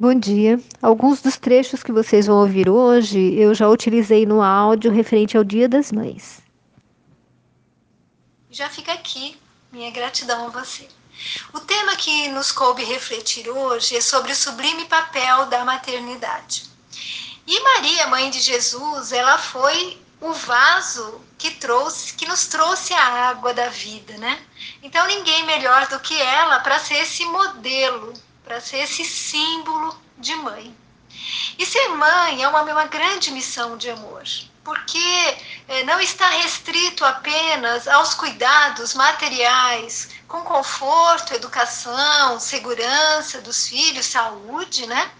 Bom dia. Alguns dos trechos que vocês vão ouvir hoje eu já utilizei no áudio referente ao Dia das Mães. Já fica aqui minha gratidão a você. O tema que nos coube refletir hoje é sobre o sublime papel da maternidade. E Maria, mãe de Jesus, ela foi o vaso que trouxe, que nos trouxe a água da vida, né? Então ninguém melhor do que ela para ser esse modelo, para ser esse símbolo de mãe. E ser mãe é uma, uma grande missão de amor porque é, não está restrito apenas aos cuidados materiais, com conforto, educação, segurança dos filhos, saúde, né?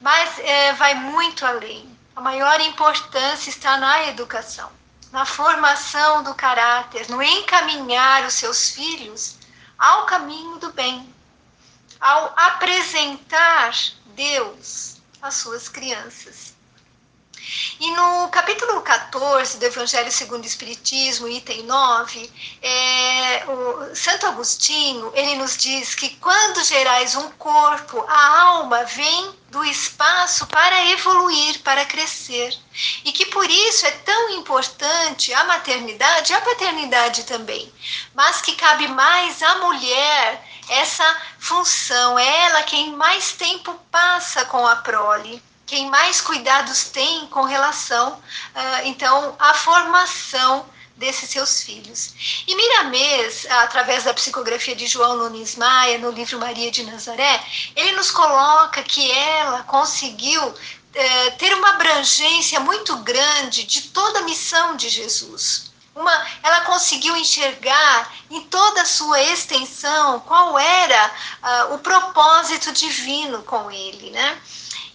Mas é, vai muito além. A maior importância está na educação, na formação do caráter, no encaminhar os seus filhos ao caminho do bem, ao apresentar Deus às suas crianças. E no capítulo 14 do Evangelho segundo o Espiritismo, item 9, é, o Santo Agostinho, ele nos diz que quando gerais um corpo, a alma vem do espaço para evoluir, para crescer. E que por isso é tão importante a maternidade e a paternidade também. Mas que cabe mais à mulher essa função, é ela quem mais tempo passa com a prole quem mais cuidados tem com relação, uh, então, à formação desses seus filhos. E Miramês, através da psicografia de João Nunes Maia, no livro Maria de Nazaré, ele nos coloca que ela conseguiu uh, ter uma abrangência muito grande de toda a missão de Jesus. Uma, ela conseguiu enxergar em toda a sua extensão qual era uh, o propósito divino com ele, né?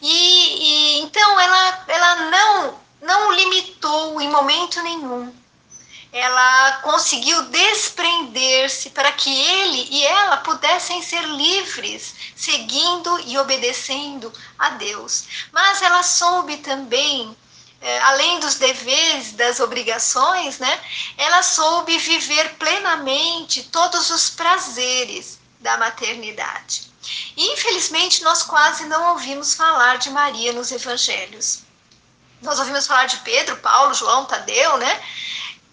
E, e então ela, ela não, não limitou em momento nenhum. Ela conseguiu desprender-se para que ele e ela pudessem ser livres, seguindo e obedecendo a Deus. Mas ela soube também além dos deveres, das obrigações, né, ela soube viver plenamente todos os prazeres da maternidade. Infelizmente, nós quase não ouvimos falar de Maria nos evangelhos. Nós ouvimos falar de Pedro, Paulo, João, Tadeu, né?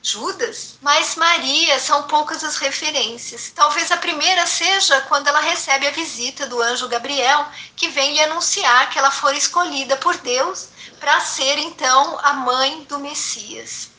Judas, mas Maria são poucas as referências. Talvez a primeira seja quando ela recebe a visita do anjo Gabriel, que vem lhe anunciar que ela for escolhida por Deus para ser então a mãe do Messias.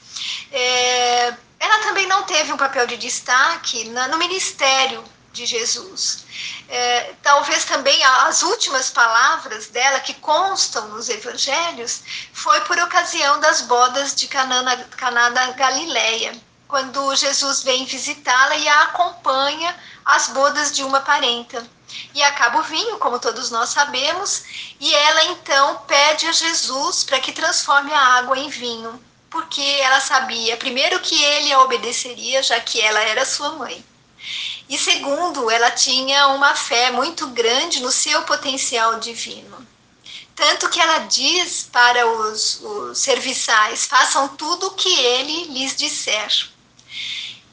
É, ela também não teve um papel de destaque na, no ministério de Jesus. É, talvez também as últimas palavras dela que constam nos evangelhos foi por ocasião das bodas de Caná, Caná da Galileia, quando Jesus vem visitá-la e a acompanha às bodas de uma parenta. E acaba o vinho, como todos nós sabemos, e ela então pede a Jesus para que transforme a água em vinho, porque ela sabia, primeiro, que ele a obedeceria, já que ela era sua mãe. E segundo, ela tinha uma fé muito grande no seu potencial divino. Tanto que ela diz para os, os serviçais: façam tudo o que ele lhes disser.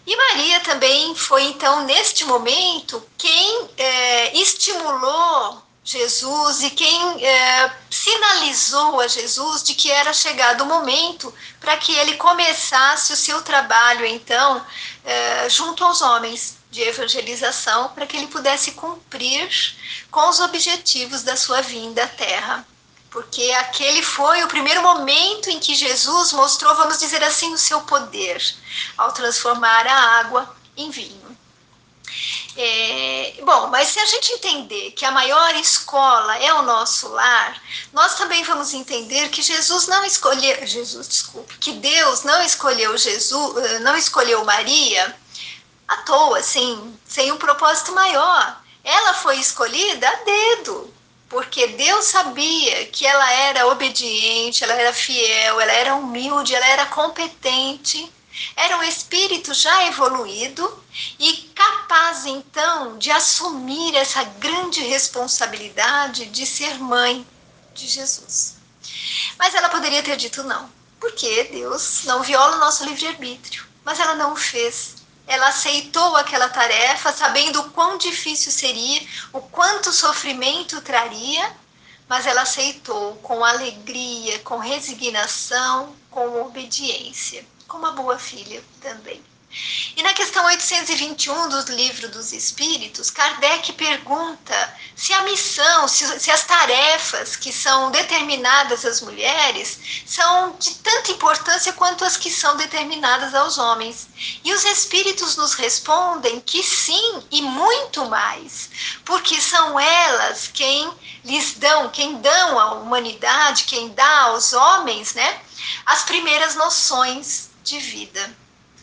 E Maria também foi, então, neste momento, quem é, estimulou Jesus e quem é, sinalizou a Jesus de que era chegado o momento para que ele começasse o seu trabalho, então, é, junto aos homens de evangelização para que ele pudesse cumprir com os objetivos da sua vinda à Terra. Porque aquele foi o primeiro momento em que Jesus mostrou, vamos dizer assim, o seu poder, ao transformar a água em vinho. É, bom, mas se a gente entender que a maior escola é o nosso lar, nós também vamos entender que Jesus não escolheu, Jesus, desculpe, que Deus não escolheu Jesus, não escolheu Maria à toa, sem, sem um propósito maior. Ela foi escolhida a dedo, porque Deus sabia que ela era obediente, ela era fiel, ela era humilde, ela era competente. Era um espírito já evoluído e capaz então de assumir essa grande responsabilidade de ser mãe de Jesus. Mas ela poderia ter dito não, porque Deus não viola o nosso livre-arbítrio, mas ela não o fez ela aceitou aquela tarefa, sabendo o quão difícil seria, o quanto sofrimento traria, mas ela aceitou com alegria, com resignação, com obediência, como uma boa filha também. E na questão 821 do Livro dos Espíritos, Kardec pergunta se a missão, se, se, as tarefas que são determinadas às mulheres são de tanta importância quanto as que são determinadas aos homens. E os Espíritos nos respondem que sim, e muito mais, porque são elas quem lhes dão, quem dão à humanidade, quem dá aos homens, né, as primeiras noções de vida.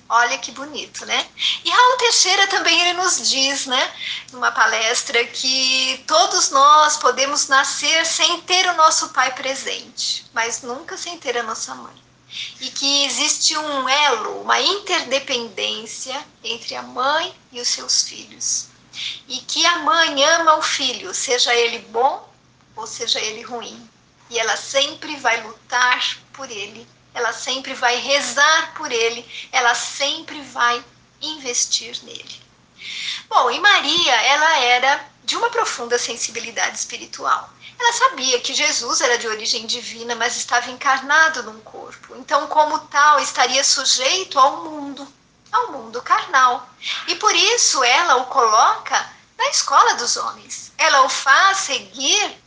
Olha que bonito, né? E Raul Teixeira também ele nos diz, né, numa palestra, que todos nós podemos nascer sem ter o nosso pai presente, mas nunca sem ter a nossa mãe. E que existe um elo, uma interdependência entre a mãe e os seus filhos. E que a mãe ama o filho, seja ele bom ou seja ele ruim. E ela sempre vai lutar por ele ela sempre vai rezar por ele, ela sempre vai investir nele. Bom, e Maria, ela era de uma profunda sensibilidade espiritual. Ela sabia que Jesus era de origem divina, mas estava encarnado num corpo. Então, como tal, estaria sujeito ao mundo, ao mundo carnal. E por isso ela o coloca na escola dos homens. Ela o faz seguir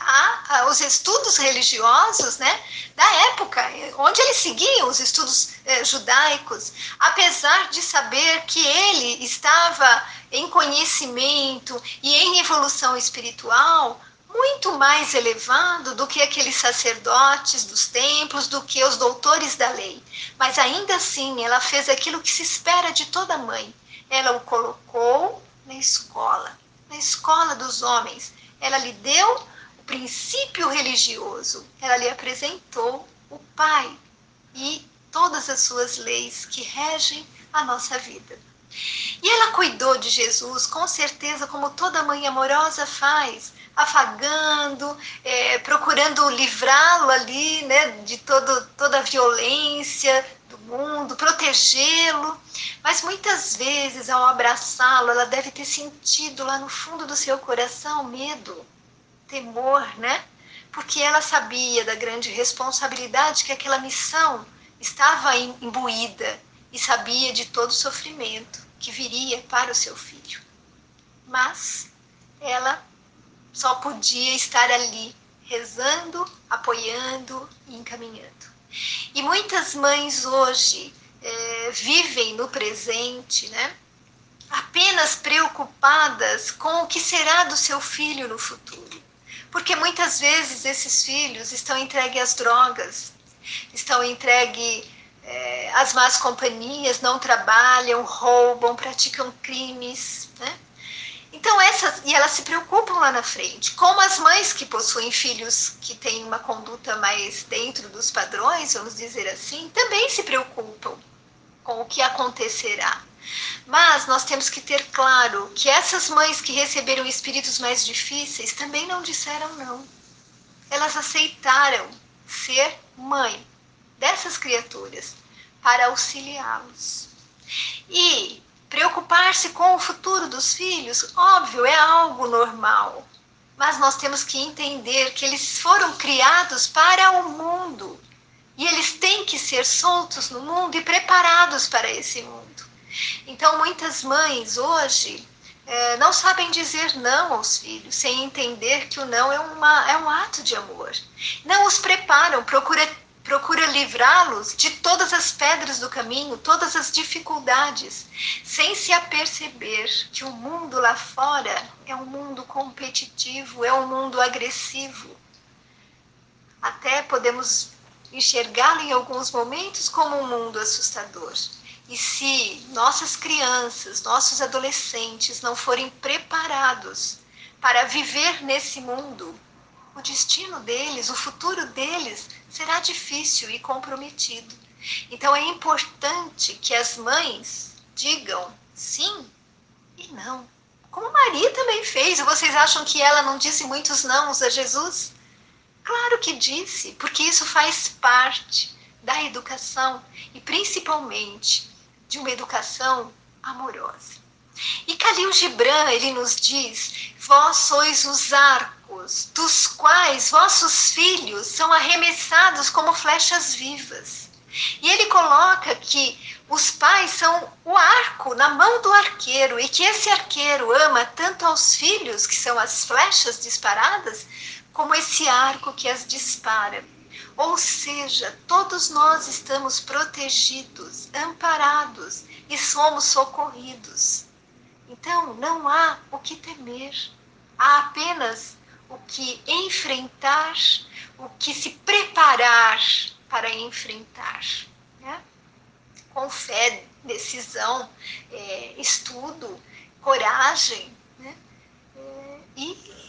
a, a, os estudos religiosos né, da época, onde eles seguiam os estudos eh, judaicos, apesar de saber que ele estava em conhecimento e em evolução espiritual muito mais elevado do que aqueles sacerdotes dos templos, do que os doutores da lei. Mas ainda assim, ela fez aquilo que se espera de toda mãe. Ela o colocou na escola, na escola dos homens. Ela lhe deu princípio religioso, ela lhe apresentou o Pai e todas as suas leis que regem a nossa vida. E ela cuidou de Jesus, com certeza, como toda mãe amorosa faz, afagando, é, procurando livrá-lo ali né, de todo, toda a violência do mundo, protegê-lo. Mas muitas vezes, ao abraçá-lo, ela deve ter sentido lá no fundo do seu coração medo temor, né? Porque ela sabia da grande responsabilidade que aquela missão estava imbuída e sabia de todo o sofrimento que viria para o seu filho. Mas ela só podia estar ali, rezando, apoiando e encaminhando. E muitas mães hoje é, vivem no presente, né? Apenas preocupadas com o que será do seu filho no futuro. Porque muitas vezes esses filhos estão entregues às drogas, estão entregues é, às más companhias, não trabalham, roubam, praticam crimes, né? Então essas e elas se preocupam lá na frente, como as mães que possuem filhos que têm uma conduta mais dentro dos padrões, vamos dizer assim, também se preocupam com o que acontecerá. Mas nós temos que ter claro que essas mães que receberam espíritos mais difíceis também não disseram não. Elas aceitaram ser mãe dessas criaturas para auxiliá-los. E preocupar-se com o futuro dos filhos, óbvio, é algo normal. Mas nós temos que entender que eles foram criados para o mundo. E eles têm que ser soltos no mundo e preparados para esse mundo. Então, muitas mães hoje é, não sabem dizer não aos filhos, sem entender que o não é, uma, é um ato de amor. Não os preparam, procura, procura livrá-los de todas as pedras do caminho, todas as dificuldades, sem se aperceber que o mundo lá fora é um mundo competitivo, é um mundo agressivo. Até podemos enxergá-lo em alguns momentos como um mundo assustador. E se nossas crianças, nossos adolescentes não forem preparados para viver nesse mundo, o destino deles, o futuro deles será difícil e comprometido. Então é importante que as mães digam sim e não. Como Maria também fez. Vocês acham que ela não disse muitos nãos a Jesus? Claro que disse, porque isso faz parte da educação e principalmente de uma educação amorosa. E Khalil Gibran, ele nos diz: vós sois os arcos dos quais vossos filhos são arremessados como flechas vivas. E ele coloca que os pais são o arco na mão do arqueiro e que esse arqueiro ama tanto aos filhos, que são as flechas disparadas, como esse arco que as dispara. Ou seja, todos nós estamos protegidos, amparados e somos socorridos. Então, não há o que temer, há apenas o que enfrentar, o que se preparar para enfrentar. Né? Com fé, decisão, é, estudo, coragem. Né? É, e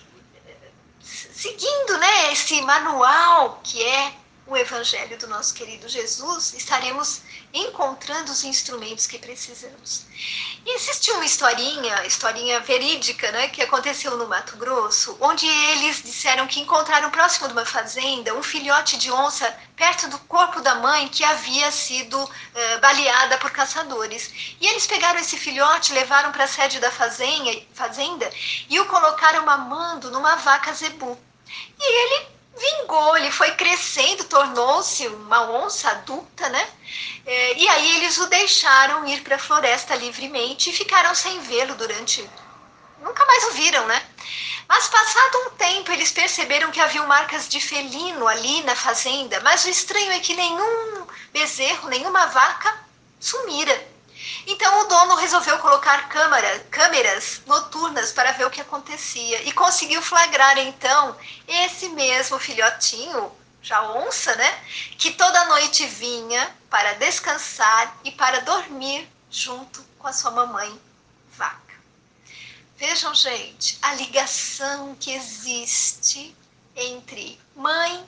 seguindo né, esse manual que é o Evangelho do nosso querido Jesus, estaremos encontrando os instrumentos que precisamos. E existe uma historinha, historinha verídica, né, que aconteceu no Mato Grosso, onde eles disseram que encontraram próximo de uma fazenda um filhote de onça perto do corpo da mãe que havia sido uh, baleada por caçadores. E eles pegaram esse filhote, levaram para a sede da fazenda, fazenda e o colocaram mamando numa vaca zebu. E ele vingou, ele foi crescendo, tornou-se uma onça adulta, né? É, e aí eles o deixaram ir para a floresta livremente e ficaram sem vê-lo durante. Nunca mais o viram, né? Mas passado um tempo, eles perceberam que haviam marcas de felino ali na fazenda, mas o estranho é que nenhum bezerro, nenhuma vaca sumira. Então o dono resolveu colocar câmera, câmeras noturnas para ver o que acontecia e conseguiu flagrar então esse mesmo filhotinho, já onça, né? Que toda noite vinha para descansar e para dormir junto com a sua mamãe vaca. Vejam, gente, a ligação que existe entre mãe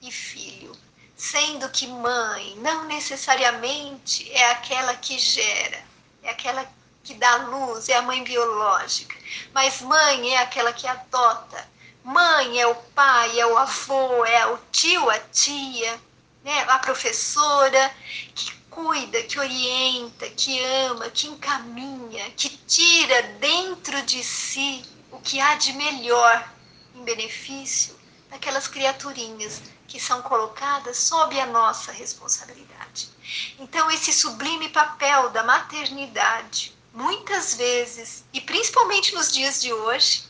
e filho sendo que mãe não necessariamente é aquela que gera, é aquela que dá luz, é a mãe biológica, mas mãe é aquela que adota. Mãe é o pai, é o avô, é o tio, a tia, né? a professora que cuida, que orienta, que ama, que encaminha, que tira dentro de si o que há de melhor em benefício daquelas criaturinhas que são colocadas sob a nossa responsabilidade. Então, esse sublime papel da maternidade, muitas vezes, e principalmente nos dias de hoje,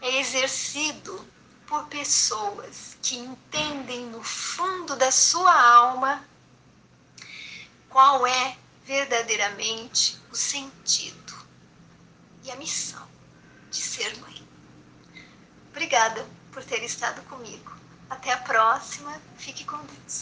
é exercido por pessoas que entendem no fundo da sua alma qual é verdadeiramente o sentido e a missão de ser mãe. Obrigada por ter estado comigo. Até a próxima. Fique com Deus.